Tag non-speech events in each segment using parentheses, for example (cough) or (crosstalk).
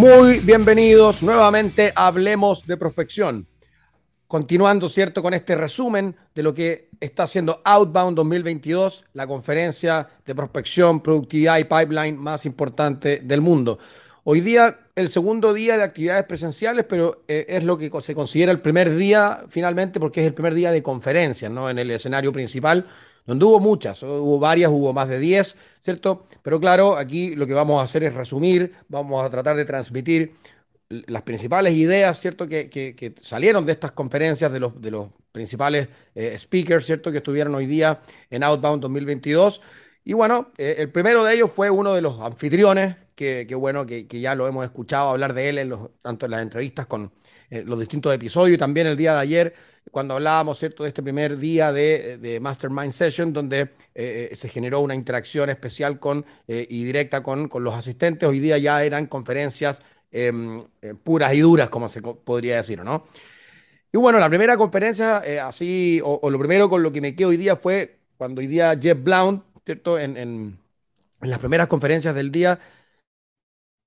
Muy bienvenidos nuevamente Hablemos de Prospección. Continuando, ¿cierto?, con este resumen de lo que está haciendo Outbound 2022, la conferencia de prospección, productividad y pipeline más importante del mundo. Hoy día, el segundo día de actividades presenciales, pero eh, es lo que se considera el primer día finalmente, porque es el primer día de conferencias, ¿no? En el escenario principal, donde hubo muchas, hubo varias, hubo más de 10, ¿cierto? Pero claro, aquí lo que vamos a hacer es resumir, vamos a tratar de transmitir las principales ideas, ¿cierto?, que, salieron de estas conferencias de los, de los principales eh, speakers, ¿cierto?, que estuvieron hoy día en Outbound 2022. Y bueno, eh, el primero de ellos fue uno de los anfitriones, que, bueno, que, ya lo hemos escuchado hablar de él en los, tanto en las entrevistas con eh, los distintos episodios y también el día de ayer, cuando hablábamos, ¿cierto?, de este primer día de, Mastermind Session, donde se generó una interacción especial con, y directa con, con los asistentes. Hoy día ya eran conferencias Em, eh, puras y duras, como se podría decir, ¿no? Y bueno, la primera conferencia, eh, así, o, lo primero con lo que me quedo hoy día fue cuando hoy día Jeff Blount, ¿cierto? En, en, las primeras conferencias del día,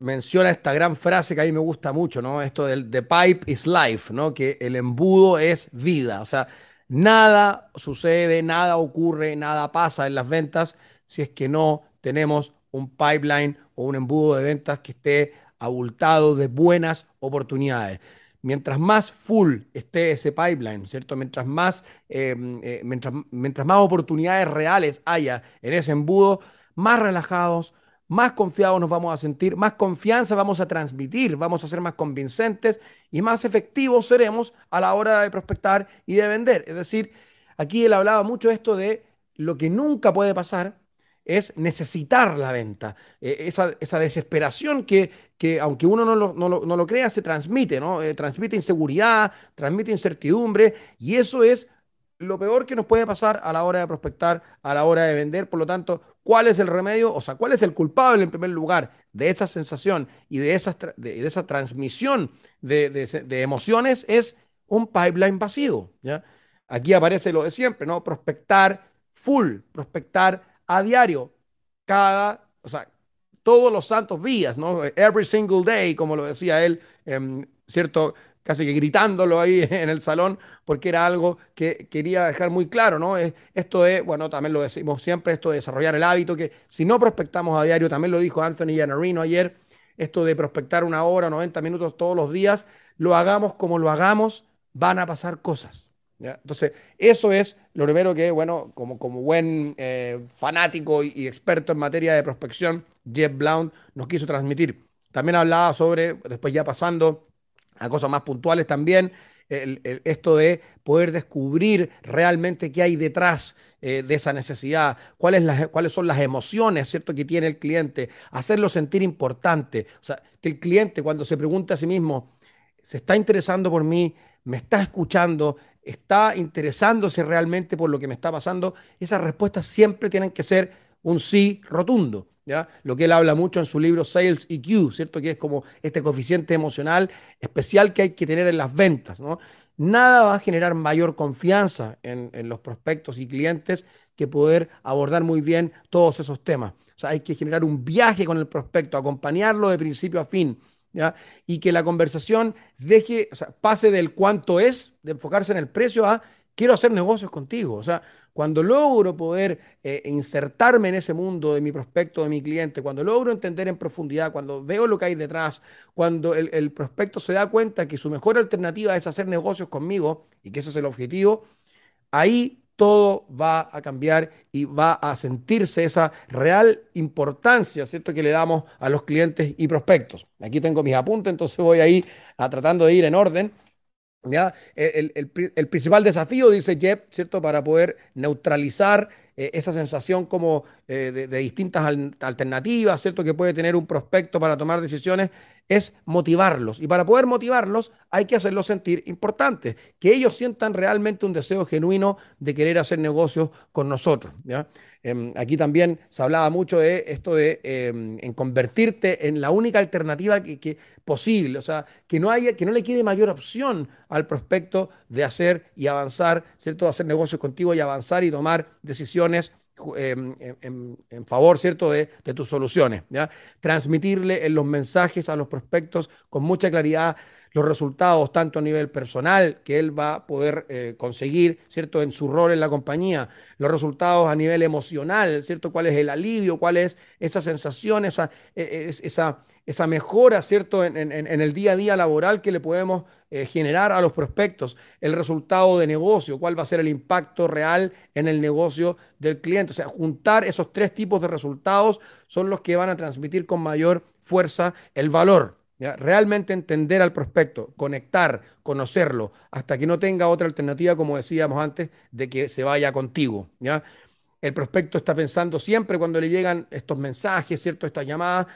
menciona esta gran frase que a mí me gusta mucho, ¿no? Esto del the pipe is life, ¿no? Que el embudo es vida. O sea, nada sucede, nada ocurre, nada pasa en las ventas si es que no tenemos un pipeline o un embudo de ventas que esté abultado de buenas oportunidades. Mientras más full esté ese pipeline, ¿cierto? Mientras más, em, eh, mientras, mientras más oportunidades reales haya en ese embudo, más relajados, más confiados nos vamos a sentir, más confianza vamos a transmitir, vamos a ser más convincentes y más efectivos seremos a la hora de prospectar y de vender. Es decir, aquí él hablaba mucho esto de lo que nunca puede pasar es necesitar la venta. E, esa, desesperación que, que, aunque uno no lo, no lo, crea, se transmite, ¿no? Eh, transmite inseguridad, transmite incertidumbre, y eso es lo peor que nos puede pasar a la hora de prospectar, a la hora de vender. Por lo tanto, ¿cuál es el remedio? O sea, ¿cuál es el culpable en primer lugar de esa sensación y de esa, de, esa transmisión de, de, emociones? Es un pipeline vacío. ¿ya? Aquí aparece lo de siempre, ¿no? Prospectar full, prospectar a diario, cada, o sea, todos los santos días, ¿no? Every single day, como lo decía él, em, ¿cierto? Casi que gritándolo ahí (laughs) en el salón, porque era algo que quería dejar muy claro, ¿no? Esto de, bueno, también lo decimos siempre, esto de desarrollar el hábito, que si no prospectamos a diario, también lo dijo Anthony Yanarino ayer, esto de prospectar una hora, 90 minutos todos los días, lo hagamos como lo hagamos, van a pasar cosas. Entonces, eso es lo primero que, bueno, como, como buen eh, fanático y, experto en materia de prospección, Jeff Blount nos quiso transmitir. También hablaba sobre, después ya pasando a cosas más puntuales también, esto de poder descubrir realmente qué hay detrás eh, de esa necesidad, cuáles, las, cuáles son las emociones ¿cierto? que tiene el cliente, hacerlo sentir importante. O sea, que el cliente cuando se pregunta a sí mismo, ¿se está interesando por mí? ¿Me está escuchando? está interesándose realmente por lo que me está pasando, esas respuestas siempre tienen que ser un sí rotundo. ¿Ya? Lo que él habla mucho en su libro Sales EQ, ¿cierto? Que es como este coeficiente emocional especial que hay que tener en las ventas. ¿no? Nada va a generar mayor confianza en, en los prospectos y clientes que poder abordar muy bien todos esos temas. O sea, hay que generar un viaje con el prospecto, acompañarlo de principio a fin y que la conversación deje, o sea, pase del cuánto es, de enfocarse en el precio, a quiero hacer negocios contigo. O sea, cuando logro poder eh, insertarme en ese mundo de mi prospecto, de mi cliente, cuando logro entender en profundidad, cuando veo lo que hay detrás, cuando el, el prospecto se da cuenta que su mejor alternativa es hacer negocios conmigo y que ese es el objetivo, ahí todo va a cambiar y va a sentirse esa real importancia, ¿cierto?, que le damos a los clientes y prospectos. Aquí tengo mis apuntes, entonces voy ahí a tratando de ir en orden. ¿Ya? El, principal desafío, dice Jeff, ¿cierto?, para poder neutralizar eh, esa sensación como eh, de, de, distintas alternativas, ¿cierto?, que puede tener un prospecto para tomar decisiones, es motivarlos. Y para poder motivarlos hay que hacerlos sentir importantes, que ellos sientan realmente un deseo genuino de querer hacer negocios con nosotros. Em, aquí también se hablaba mucho de esto de em, en convertirte en la única alternativa que, posible, o sea, que no, haya, que no le quede mayor opción al prospecto de hacer y avanzar, ¿cierto? De hacer negocios contigo y avanzar y tomar decisiones en, favor, ¿cierto?, de, tus soluciones. Transmitirle en los mensajes a los prospectos con mucha claridad los resultados, tanto a nivel personal, que él va a poder eh, conseguir, ¿cierto?, en su rol en la compañía, los resultados a nivel emocional, ¿cierto?, cuál es el alivio, cuál es esa sensación, esa, e, e, esa, esa mejora, ¿cierto?, en, el día a día laboral que le podemos eh, generar a los prospectos, el resultado de negocio, cuál va a ser el impacto real en el negocio del cliente. O sea, juntar esos tres tipos de resultados son los que van a transmitir con mayor fuerza el valor. Realmente entender al prospecto, conectar, conocerlo, hasta que no tenga otra alternativa, como decíamos antes, de que se vaya contigo. ¿ya? El prospecto está pensando siempre cuando le llegan estos mensajes, ¿cierto? Estas llamadas,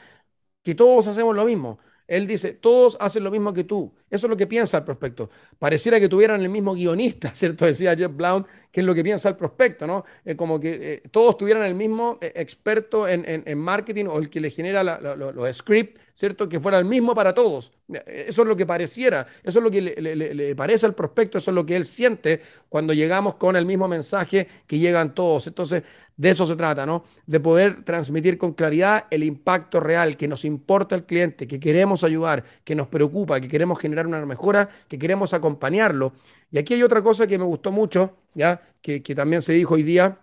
que todos hacemos lo mismo. Él dice, todos hacen lo mismo que tú. Eso es lo que piensa el prospecto. Pareciera que tuvieran el mismo guionista, (laughs) ¿cierto? Decía Jeff Blount, que es lo que piensa el prospecto, ¿no? Es como que eh, todos tuvieran el mismo eh, experto en, marketing o el que le genera los scripts, ¿cierto? Que fuera el mismo para todos. Eso es lo que pareciera, eso es lo que le, parece al prospecto, eso es lo que él siente cuando llegamos con el mismo mensaje que llegan todos. Entonces, de eso se trata, ¿no? De poder transmitir con claridad el impacto real que nos importa al cliente, que queremos ayudar, que nos preocupa, que queremos generar una mejora, que queremos acompañarlo. Y aquí hay otra cosa que me gustó mucho, ¿ya? Que, también se dijo hoy día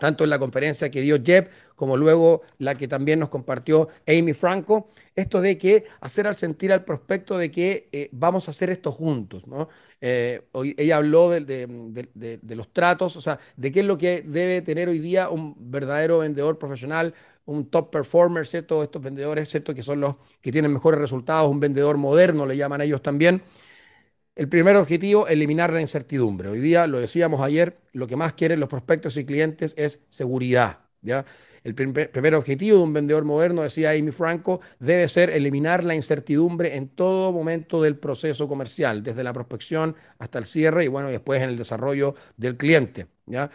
tanto en la conferencia que dio Jeb como luego la que también nos compartió Amy Franco, esto de que hacer al sentir al prospecto de que eh, vamos a hacer esto juntos, ¿no? Eh, hoy, ella habló de, los tratos, o sea, de qué es lo que debe tener hoy día un verdadero vendedor profesional, un top performer, ¿cierto? Estos vendedores, ¿cierto? Que son los que tienen mejores resultados, un vendedor moderno, le llaman ellos también. El primer objetivo, eliminar la incertidumbre. Hoy día, lo decíamos ayer, lo que más quieren los prospectos y clientes es seguridad. ¿ya? El primer, objetivo de un vendedor moderno, decía Amy Franco, debe ser eliminar la incertidumbre en todo momento del proceso comercial, desde la prospección hasta el cierre y bueno, después en el desarrollo del cliente. ¿ya?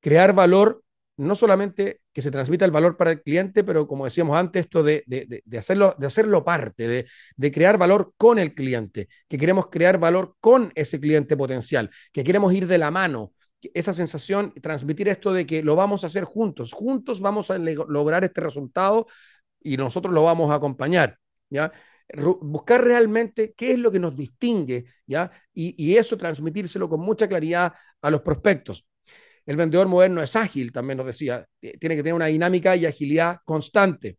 Crear valor no solamente que se transmita el valor para el cliente, pero como decíamos antes, esto de, hacerlo, de hacerlo parte, de, crear valor con el cliente, que queremos crear valor con ese cliente potencial, que queremos ir de la mano, esa sensación, transmitir esto de que lo vamos a hacer juntos, juntos vamos a lograr este resultado y nosotros lo vamos a acompañar, ¿ya? buscar realmente qué es lo que nos distingue, ¿ya? Y, y eso transmitírselo con mucha claridad a los prospectos. El vendedor moderno es ágil, también nos decía, tiene que tener una dinámica y agilidad constante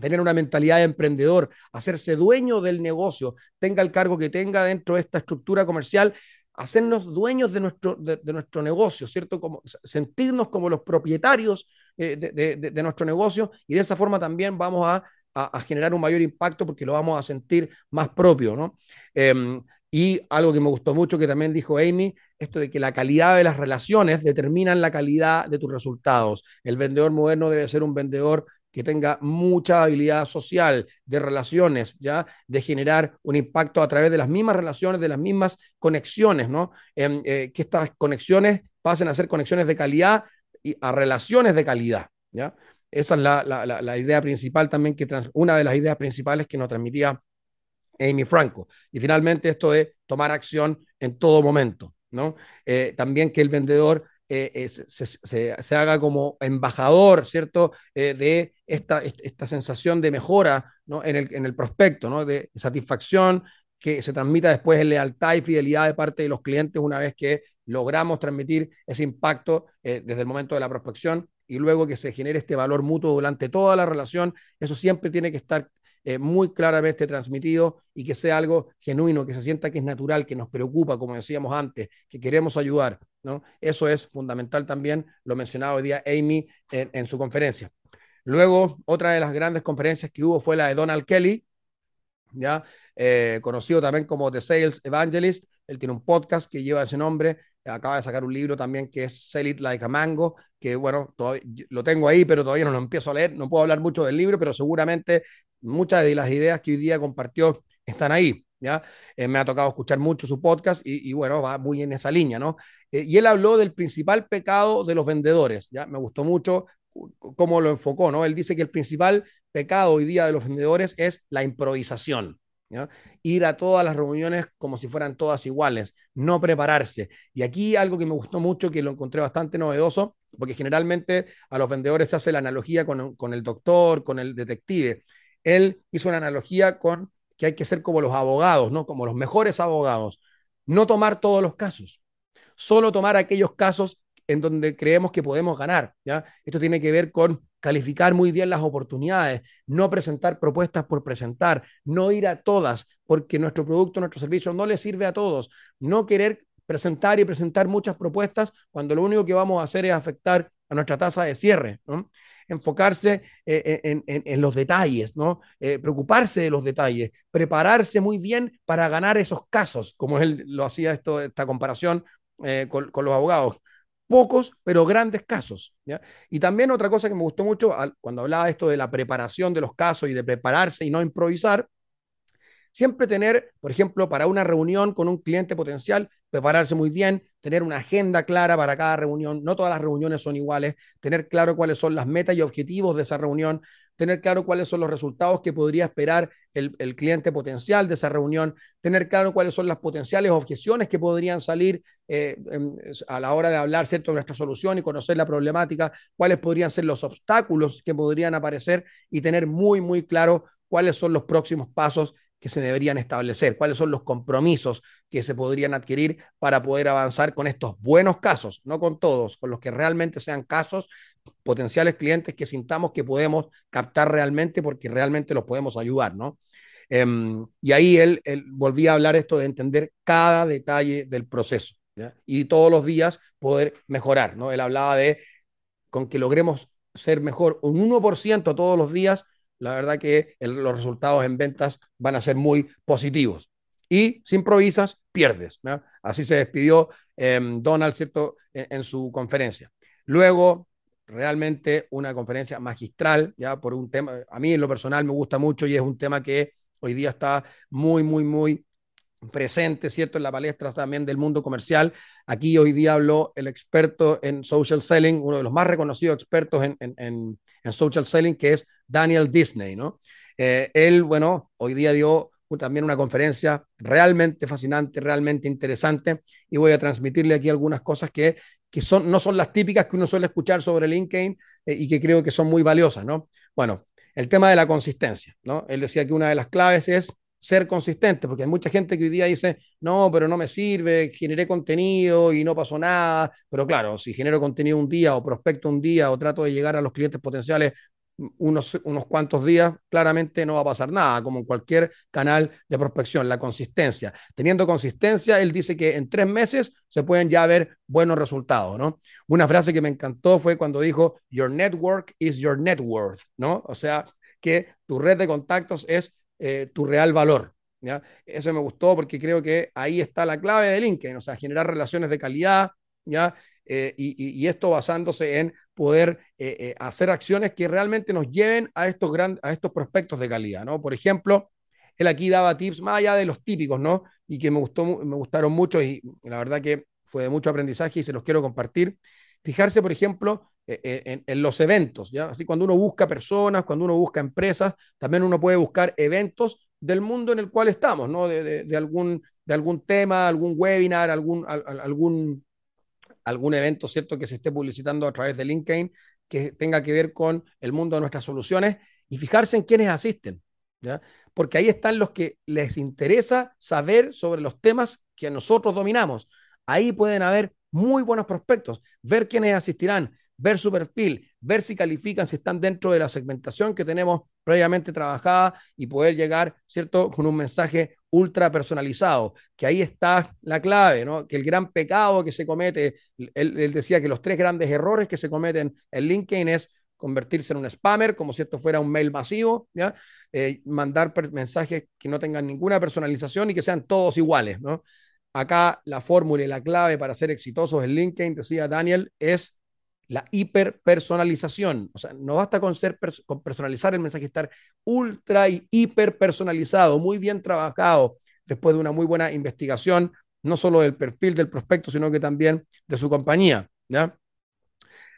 tener una mentalidad de emprendedor, hacerse dueño del negocio, tenga el cargo que tenga dentro de esta estructura comercial, hacernos dueños de nuestro, de, nuestro negocio, ¿cierto? Como, sentirnos como los propietarios eh, de, nuestro negocio y de esa forma también vamos a, generar un mayor impacto porque lo vamos a sentir más propio, ¿no? Em, y algo que me gustó mucho que también dijo Amy, esto de que la calidad de las relaciones determinan la calidad de tus resultados. El vendedor moderno debe ser un vendedor que tenga mucha habilidad social, de relaciones, ¿ya? De generar un impacto a través de las mismas relaciones, de las mismas conexiones, ¿no? Eh, que estas conexiones pasen a ser conexiones de calidad y a relaciones de calidad, ¿ya? Esa es la, idea principal también, que una de las ideas principales que nos transmitía Amy Franco. Y finalmente esto de tomar acción en todo momento, ¿no? Eh, también que el vendedor eh, se, haga como embajador, ¿cierto? Eh, de esta, esta sensación de mejora ¿no? en, el, en el prospecto, ¿no? De satisfacción que se transmita después en lealtad y fidelidad de parte de los clientes una vez que logramos transmitir ese impacto desde el momento de la prospección y luego que se genere este valor mutuo durante toda la relación. Eso siempre tiene que estar eh, muy claramente transmitido y que sea algo genuino, que se sienta que es natural, que nos preocupa, como decíamos antes, que queremos ayudar. ¿no? Eso es fundamental también, lo mencionaba hoy día Amy en, su conferencia. Luego, otra de las grandes conferencias que hubo fue la de Donald Kelly, ¿ya? Eh, conocido también como The Sales Evangelist. Él tiene un podcast que lleva ese nombre. Acaba de sacar un libro también que es Sell It Like a Mango, que bueno, lo tengo ahí, pero todavía no lo empiezo a leer. No puedo hablar mucho del libro, pero seguramente muchas de las ideas que hoy día compartió están ahí. ¿ya? Eh, me ha tocado escuchar mucho su podcast y, bueno, va muy en esa línea, ¿no? Eh, y él habló del principal pecado de los vendedores, ¿ya? Me gustó mucho cómo lo enfocó, ¿no? Él dice que el principal pecado hoy día de los vendedores es la improvisación, Ir a todas las reuniones como si fueran todas iguales, no prepararse. Y aquí algo que me gustó mucho, que lo encontré bastante novedoso, porque generalmente a los vendedores se hace la analogía con, con el doctor, con el detective. Él hizo una analogía con que hay que ser como los abogados, ¿no? Como los mejores abogados. No tomar todos los casos, solo tomar aquellos casos en donde creemos que podemos ganar. ¿ya? Esto tiene que ver con calificar muy bien las oportunidades, no presentar propuestas por presentar, no ir a todas, porque nuestro producto, nuestro servicio no le sirve a todos, no querer presentar y presentar muchas propuestas cuando lo único que vamos a hacer es afectar a nuestra tasa de cierre. enfocarse eh, en, en, los detalles. Eh, preocuparse de los detalles, prepararse muy bien para ganar esos casos, como él lo hacía esto, esta comparación eh, con, los abogados pocos, pero grandes casos. Y también otra cosa que me gustó mucho cuando hablaba esto de la preparación de los casos y de prepararse y no improvisar, siempre tener, por ejemplo, para una reunión con un cliente potencial, prepararse muy bien, tener una agenda clara para cada reunión, no todas las reuniones son iguales, tener claro cuáles son las metas y objetivos de esa reunión, tener claro cuáles son los resultados que podría esperar el, cliente potencial de esa reunión, tener claro cuáles son las potenciales objeciones que podrían salir eh, a la hora de hablar ¿cierto? de nuestra solución y conocer la problemática, cuáles podrían ser los obstáculos que podrían aparecer y tener muy, muy claro cuáles son los próximos pasos que se deberían establecer, cuáles son los compromisos que se podrían adquirir para poder avanzar con estos buenos casos, no con todos, con los que realmente sean casos, potenciales clientes que sintamos que podemos captar realmente porque realmente los podemos ayudar, ¿no? Um, y ahí él, él, volvía a hablar esto de entender cada detalle del proceso ¿ya? y todos los días poder mejorar, ¿no? Él hablaba de con que logremos ser mejor un 1% todos los días, la verdad que los resultados en ventas van a ser muy positivos. Y si improvisas, pierdes. Así se despidió eh, Donald, ¿cierto?, en, en, su conferencia. Luego, realmente una conferencia magistral, ya por un tema, a mí en lo personal me gusta mucho y es un tema que hoy día está muy, muy, muy presente, ¿cierto?, en la palestra también del mundo comercial. Aquí hoy día habló el experto en social selling, uno de los más reconocidos expertos en, en, en, social selling, que es Daniel Disney, ¿no? Eh, él, bueno, hoy día dio también una conferencia realmente fascinante, realmente interesante, y voy a transmitirle aquí algunas cosas que, que son, no son las típicas que uno suele escuchar sobre LinkedIn eh, y que creo que son muy valiosas, ¿no? Bueno, el tema de la consistencia, ¿no? Él decía que una de las claves es ser consistente, porque hay mucha gente que hoy día dice, no, pero no me sirve, generé contenido y no pasó nada, pero claro, si genero contenido un día o prospecto un día o trato de llegar a los clientes potenciales unos, unos cuantos días, claramente no va a pasar nada, como en cualquier canal de prospección, la consistencia. Teniendo consistencia, él dice que en tres meses se pueden ya ver buenos resultados, ¿no? Una frase que me encantó fue cuando dijo, Your network is your net worth, ¿no? O sea, que tu red de contactos es eh, tu real valor. ¿ya? Eso me gustó porque creo que ahí está la clave de LinkedIn, o sea, generar relaciones de calidad, ¿ya? Eh, y, y, esto basándose en poder eh, hacer acciones que realmente nos lleven a estos, gran, a estos prospectos de calidad, ¿no? Por ejemplo, él aquí daba tips más allá de los típicos, ¿no? Y que me, gustó, me gustaron mucho y la verdad que fue de mucho aprendizaje y se los quiero compartir. Fijarse, por ejemplo, en, en, los eventos, ¿ya? Así cuando uno busca personas, cuando uno busca empresas, también uno puede buscar eventos del mundo en el cual estamos, ¿no? De, de, de algún, de algún tema, algún webinar, algún, algún, algún evento, ¿cierto?, que se esté publicitando a través de LinkedIn que tenga que ver con el mundo de nuestras soluciones y fijarse en quiénes asisten, ¿ya? Porque ahí están los que les interesa saber sobre los temas que nosotros dominamos. Ahí pueden haber muy buenos prospectos, ver quiénes asistirán, ver su perfil, ver si califican, si están dentro de la segmentación que tenemos previamente trabajada y poder llegar, ¿cierto?, con un mensaje ultra personalizado, que ahí está la clave, ¿no? Que el gran pecado que se comete, él, decía que los tres grandes errores que se cometen en LinkedIn es convertirse en un spammer, como si esto fuera un mail masivo. Eh, mandar mensajes que no tengan ninguna personalización y que sean todos iguales, ¿no? Acá la fórmula y la clave para ser exitosos en LinkedIn, decía Daniel, es la hiperpersonalización. O sea, no basta con, ser con personalizar el mensaje, estar ultra y hiper personalizado, muy bien trabajado, después de una muy buena investigación, no solo del perfil del prospecto, sino que también de su compañía. ¿ya?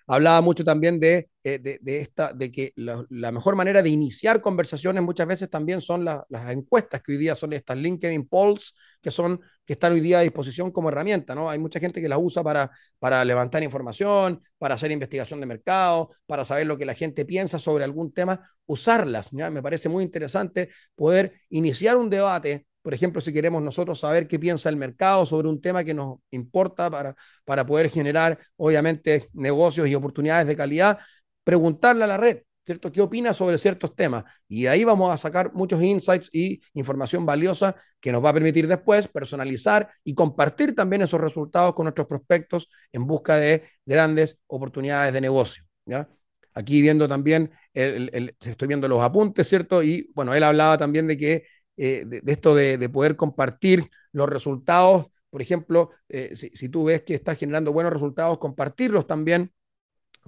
Hablaba mucho también de, eh, de, de esta, de que la, mejor manera de iniciar conversaciones muchas veces también son la, las encuestas que hoy día son estas LinkedIn Polls, que son, que están hoy día a disposición como herramienta, ¿no? Hay mucha gente que las usa para, para levantar información, para hacer investigación de mercado, para saber lo que la gente piensa sobre algún tema, usarlas. Me parece muy interesante poder iniciar un debate por ejemplo, si queremos nosotros saber qué piensa el mercado sobre un tema que nos importa para, para poder generar, obviamente, negocios y oportunidades de calidad, preguntarle a la red, ¿cierto? ¿Qué opina sobre ciertos temas? Y ahí vamos a sacar muchos insights y información valiosa que nos va a permitir después personalizar y compartir también esos resultados con nuestros prospectos en busca de grandes oportunidades de negocio. ¿ya? Aquí viendo también, el, estoy viendo los apuntes, ¿cierto? Y bueno, él hablaba también de que eh, de, esto de, de, poder compartir los resultados. Por ejemplo, eh, si, tú ves que estás generando buenos resultados, compartirlos también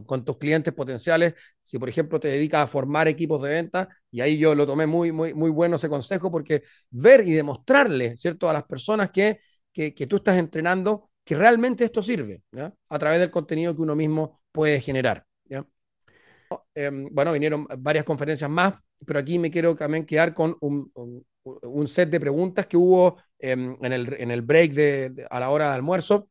con tus clientes potenciales. Si, por ejemplo, te dedicas a formar equipos de venta, y ahí yo lo tomé muy, muy, muy bueno ese consejo, porque ver y demostrarle, ¿cierto?, a las personas que, que, que tú estás entrenando que realmente esto sirve, a través del contenido que uno mismo puede generar. ¿ya? Eh, bueno, vinieron varias conferencias más, pero aquí me quiero también quedar con un, un, un set de preguntas que hubo eh, en, el, en, el, break de, de, a la hora de almuerzo.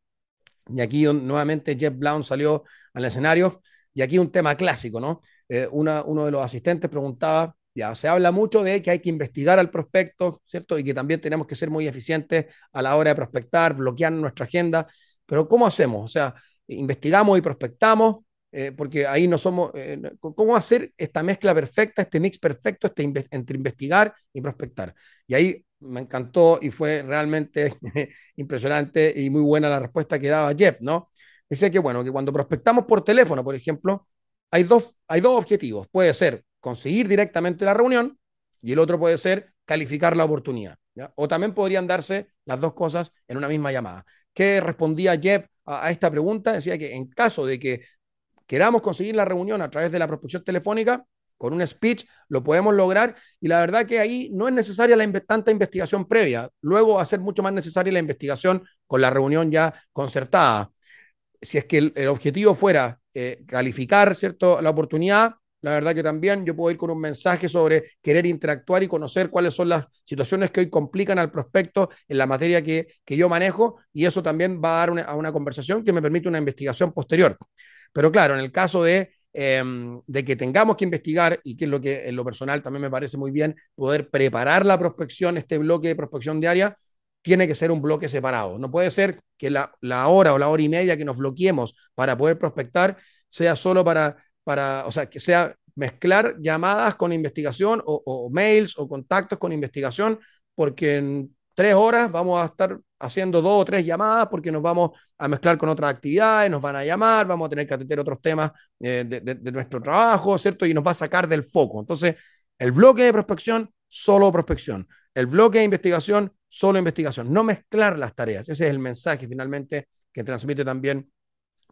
Y aquí nuevamente Jeff Blount salió al escenario. Y aquí un tema clásico, ¿no? Eh, una, uno de los asistentes preguntaba, ya, se habla mucho de que hay que investigar al prospecto, ¿cierto? Y que también tenemos que ser muy eficientes a la hora de prospectar, bloquear nuestra agenda. Pero ¿cómo hacemos? O sea, investigamos y prospectamos, eh, porque ahí no somos, eh, ¿cómo hacer esta mezcla perfecta, este mix perfecto este inve entre investigar y prospectar? Y ahí me encantó y fue realmente (laughs) impresionante y muy buena la respuesta que daba Jeff, ¿no? Dice que, bueno, que cuando prospectamos por teléfono, por ejemplo, hay dos, hay dos objetivos. Puede ser conseguir directamente la reunión y el otro puede ser calificar la oportunidad. ¿ya? O también podrían darse las dos cosas en una misma llamada. ¿Qué respondía Jeff a, esta pregunta? Decía que en caso de que queramos conseguir la reunión a través de la prospección telefónica, con un speech lo podemos lograr y la verdad que ahí no es necesaria la tanta investigación previa, luego va a ser mucho más necesaria la investigación con la reunión ya concertada. Si es que el, objetivo fuera eh, calificar ¿cierto? la oportunidad, la verdad que también yo puedo ir con un mensaje sobre querer interactuar y conocer cuáles son las situaciones que hoy complican al prospecto en la materia que, que yo manejo y eso también va a dar una, a una conversación que me permite una investigación posterior. Pero claro, en el caso de, eh, de que tengamos que investigar, y que es lo que en lo personal también me parece muy bien, poder preparar la prospección, este bloque de prospección diaria, tiene que ser un bloque separado. No puede ser que la, la hora o la hora y media que nos bloqueemos para poder prospectar sea solo para, para o sea, que sea mezclar llamadas con investigación o, mails o contactos con investigación, porque en tres horas vamos a estar haciendo dos o tres llamadas porque nos vamos a mezclar con otras actividades, nos van a llamar, vamos a tener que atender otros temas eh, de, de, de, nuestro trabajo, ¿cierto? Y nos va a sacar del foco. Entonces, el bloque de prospección, solo prospección. El bloque de investigación, solo investigación. No mezclar las tareas. Ese es el mensaje finalmente que transmite también,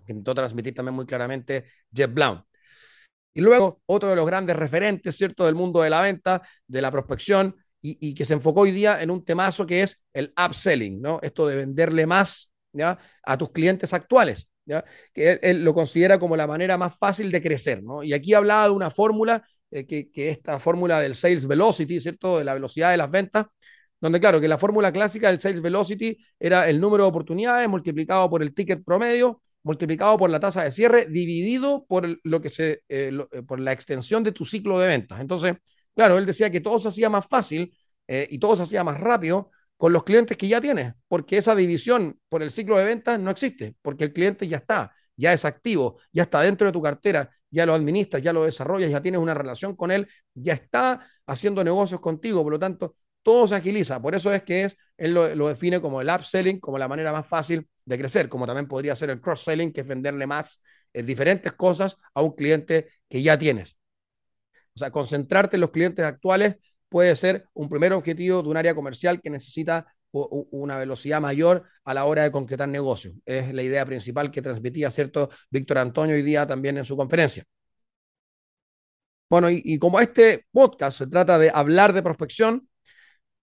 que intentó transmitir también muy claramente Jeff Blount. Y luego, otro de los grandes referentes, ¿cierto?, del mundo de la venta, de la prospección, y, que se enfocó hoy día en un temazo que es el upselling, ¿no? Esto de venderle más a tus clientes actuales. Que él, él, lo considera como la manera más fácil de crecer, ¿no? Y aquí hablaba de una fórmula, eh, que, que, esta fórmula del sales velocity, ¿cierto? De la velocidad de las ventas, donde claro, que la fórmula clásica del sales velocity era el número de oportunidades multiplicado por el ticket promedio, multiplicado por la tasa de cierre, dividido por lo que se, eh, eh, por la extensión de tu ciclo de ventas. Entonces, Claro, él decía que todo se hacía más fácil eh, y todo se hacía más rápido con los clientes que ya tienes, porque esa división por el ciclo de ventas no existe, porque el cliente ya está, ya es activo, ya está dentro de tu cartera, ya lo administras, ya lo desarrollas, ya tienes una relación con él, ya está haciendo negocios contigo, por lo tanto, todo se agiliza. Por eso es que es, él lo, define como el upselling, como la manera más fácil de crecer, como también podría ser el cross-selling, que es venderle más eh, diferentes cosas a un cliente que ya tienes. O sea, concentrarte en los clientes actuales puede ser un primer objetivo de un área comercial que necesita una velocidad mayor a la hora de concretar negocios. Es la idea principal que transmitía, ¿cierto?, Víctor Antonio hoy día también en su conferencia. Bueno, y, como este podcast se trata de hablar de prospección,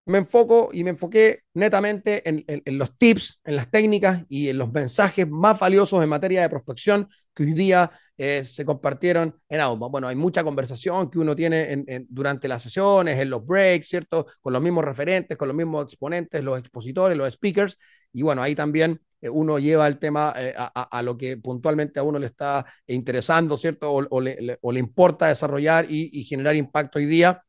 me enfoco y me enfoqué netamente en, los tips, en las técnicas y en los mensajes más valiosos en materia de prospección que hoy día eh, se compartieron en Outbound. Bueno, hay mucha conversación que uno tiene durante las sesiones, en los breaks, ¿cierto? Con los mismos referentes, con los mismos exponentes, los expositores, los speakers. Y bueno, ahí también eh, uno lleva el tema eh, a, lo que puntualmente a uno le está interesando, ¿cierto? O, le, importa desarrollar y, generar impacto hoy día.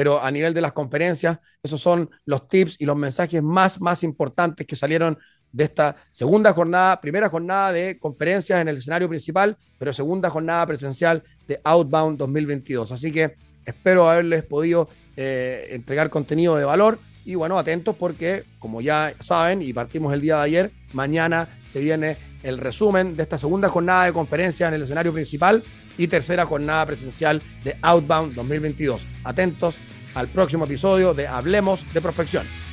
Pero a nivel de las conferencias, esos son los tips y los mensajes más, más importantes que salieron de esta segunda jornada, primera jornada de conferencias en el escenario principal, pero segunda jornada presencial de Outbound 2022. Así que espero haberles podido eh, entregar contenido de valor y bueno, atentos porque como ya saben y partimos el día de ayer, mañana se viene el resumen de esta segunda jornada de conferencias en el escenario principal y tercera jornada presencial de Outbound 2022. Atentos al próximo episodio de Hablemos de Prospección.